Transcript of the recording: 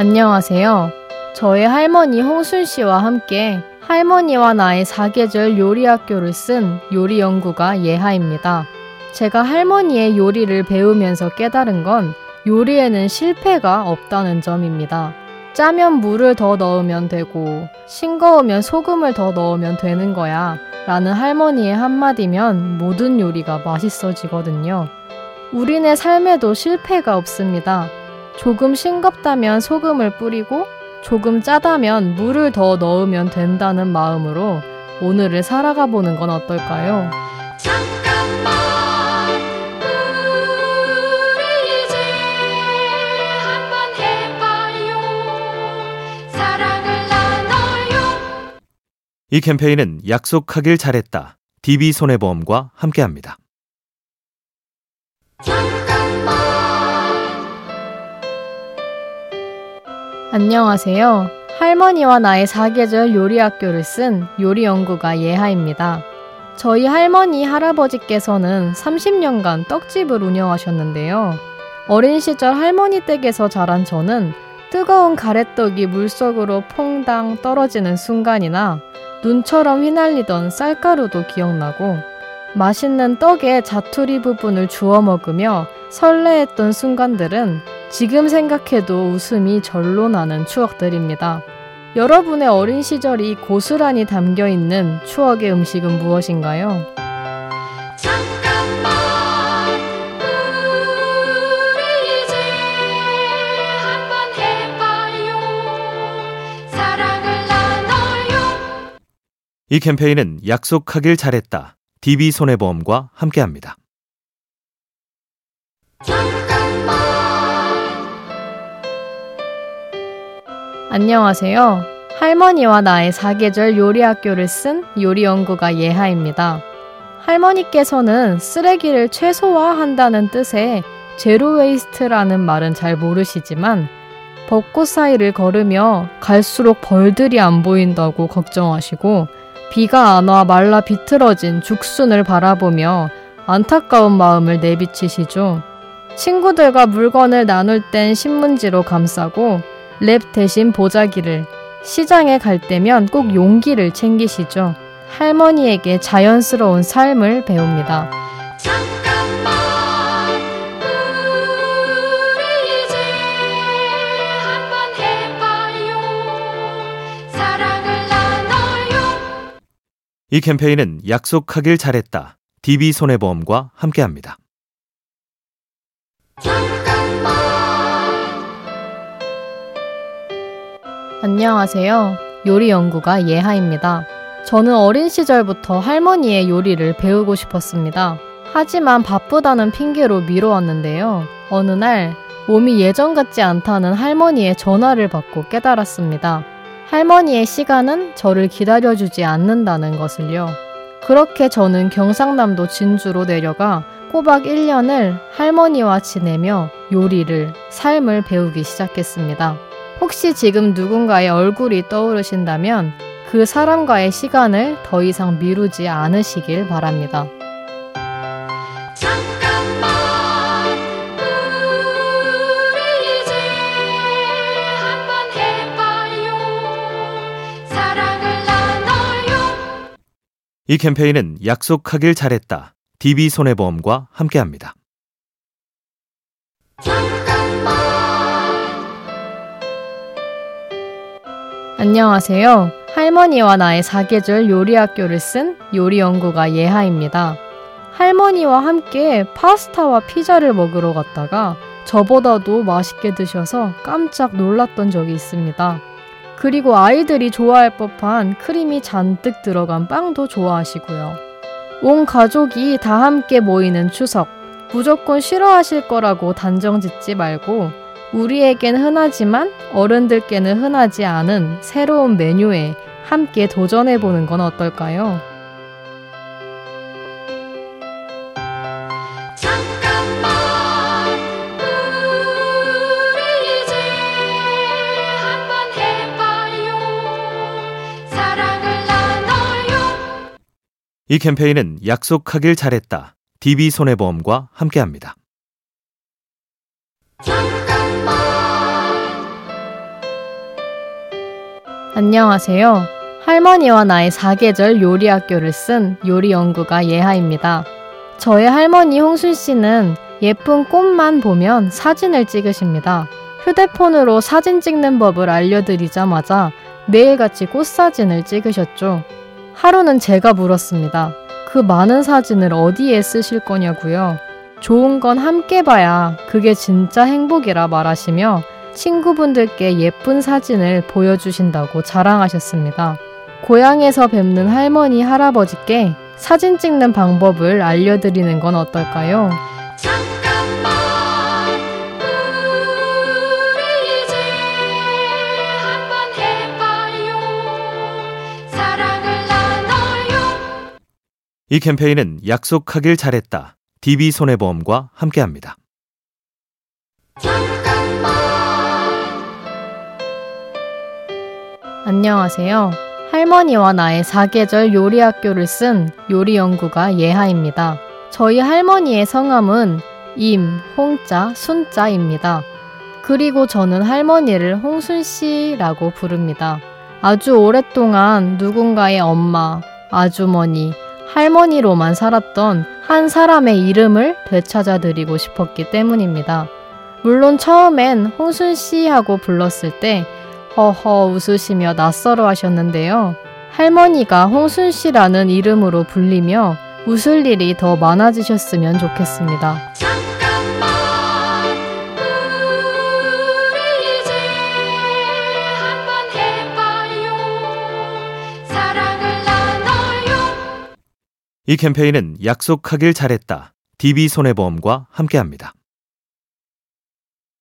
안녕하세요. 저의 할머니 홍순 씨와 함께 할머니와 나의 사계절 요리 학교를 쓴 요리 연구가 예하입니다. 제가 할머니의 요리를 배우면서 깨달은 건 요리에는 실패가 없다는 점입니다. 짜면 물을 더 넣으면 되고, 싱거우면 소금을 더 넣으면 되는 거야. 라는 할머니의 한마디면 모든 요리가 맛있어지거든요. 우리네 삶에도 실패가 없습니다. 조금 싱겁다면 소금을 뿌리고 조금 짜다면 물을 더 넣으면 된다는 마음으로 오늘을 살아가 보는 건 어떨까요? 잠깐만 우리 이제 한번 해봐요 사랑을 나눠요 이 캠페인은 약속하길 잘했다 DB손해보험과 함께합니다. 안녕하세요. 할머니와 나의 사계절 요리학교를 쓴 요리연구가 예하입니다. 저희 할머니, 할아버지께서는 30년간 떡집을 운영하셨는데요. 어린 시절 할머니 댁에서 자란 저는 뜨거운 가래떡이 물속으로 퐁당 떨어지는 순간이나 눈처럼 휘날리던 쌀가루도 기억나고 맛있는 떡의 자투리 부분을 주워 먹으며 설레했던 순간들은 지금 생각해도 웃음이 절로 나는 추억들입니다. 여러분의 어린 시절이 고스란히 담겨 있는 추억의 음식은 무엇인가요? 이 캠페인은 약속하길 잘했다. DB손해보험과 함께합니다. 안녕하세요. 할머니와 나의 사계절 요리 학교를 쓴 요리 연구가 예하입니다. 할머니께서는 쓰레기를 최소화한다는 뜻의 zero waste라는 말은 잘 모르시지만 벚꽃 사이를 걸으며 갈수록 벌들이 안 보인다고 걱정하시고 비가 안 와 말라 비틀어진 죽순을 바라보며 안타까운 마음을 내비치시죠. 친구들과 물건을 나눌 땐 신문지로 감싸고 랩 대신 보자기를, 시장에 갈 때면 꼭 용기를 챙기시죠. 할머니에게 자연스러운 삶을 배웁니다. 이 캠페인은 약속하길 잘했다. DB손해보험과 함께합니다. 안녕하세요. 요리 연구가 예하입니다. 저는 어린 시절부터 할머니의 요리를 배우고 싶었습니다. 하지만 바쁘다는 핑계로 미뤄왔는데요. 어느 날 몸이 예전 같지 않다는 할머니의 전화를 받고 깨달았습니다. 할머니의 시간은 저를 기다려주지 않는다는 것을요. 그렇게 저는 경상남도 진주로 내려가 꼬박 1년을 할머니와 지내며 요리를, 삶을 배우기 시작했습니다. 혹시 지금 누군가의 얼굴이 떠오르신다면 그 사람과의 시간을 더 이상 미루지 않으시길 바랍니다. 이 캠페인은 약속하길 잘했다. DB손해보험과 함께합니다. 안녕하세요. 할머니와 나의 사계절 요리 학교를 쓴 요리 연구가 예하입니다. 할머니와 함께 파스타와 피자를 먹으러 갔다가 저보다도 맛있게 드셔서 깜짝 놀랐던 적이 있습니다. 그리고 아이들이 좋아할 법한 크림이 잔뜩 들어간 빵도 좋아하시고요. 온 가족이 다 함께 모이는 추석. 무조건 싫어하실 거라고 단정 짓지 말고 우리에겐 흔하지만 어른들께는 흔하지 않은 새로운 메뉴에 함께 도전해 보는 건 어떨까요? 이 캠페인은 약속하길 잘했다. DB손해보험과 함께합니다. 안녕하세요. 할머니와 나의 사계절 요리 학교를 쓴 요리 연구가 예하입니다. 저의 할머니 홍순 씨는 예쁜 꽃만 보면 사진을 찍으십니다. 휴대폰으로 사진 찍는 법을 알려드리자마자 매일같이 꽃사진을 찍으셨죠. 하루는 제가 물었습니다. 그 많은 사진을 어디에 쓰실 거냐고요. 좋은 건 함께 봐야 그게 진짜 행복이라 말하시며 친구분들께 예쁜 사진을 보여주신다고 자랑하셨습니다. 고향에서 뵙는 할머니, 할아버지께 사진 찍는 방법을 알려드리는 건 어떨까요? 잠깐만 우리 이제 한번 해봐요 사랑을 나눠요 이 캠페인은 약속하길 잘했다. DB손해보험과 함께합니다. 안녕하세요. 할머니와 나의 사계절 요리 학교를 쓴 요리 연구가 예하입니다. 저희 할머니의 성함은 임, 홍자, 순자입니다. 그리고 저는 할머니를 홍순 씨라고 부릅니다. 아주 오랫동안 누군가의 엄마, 아주머니, 할머니로만 살았던 한 사람의 이름을 되찾아 드리고 싶었기 때문입니다. 물론 처음엔 홍순 씨하고 불렀을 때 허허 웃으시며 낯설어 하셨는데요. 할머니가 홍순 씨라는 이름으로 불리며 웃을 일이 더 많아지셨으면 좋겠습니다. 잠깐만 우리 이제 한번 해봐요 사랑을 나눠요 이 캠페인은 약속하길 잘했다. DB손해보험과 함께합니다.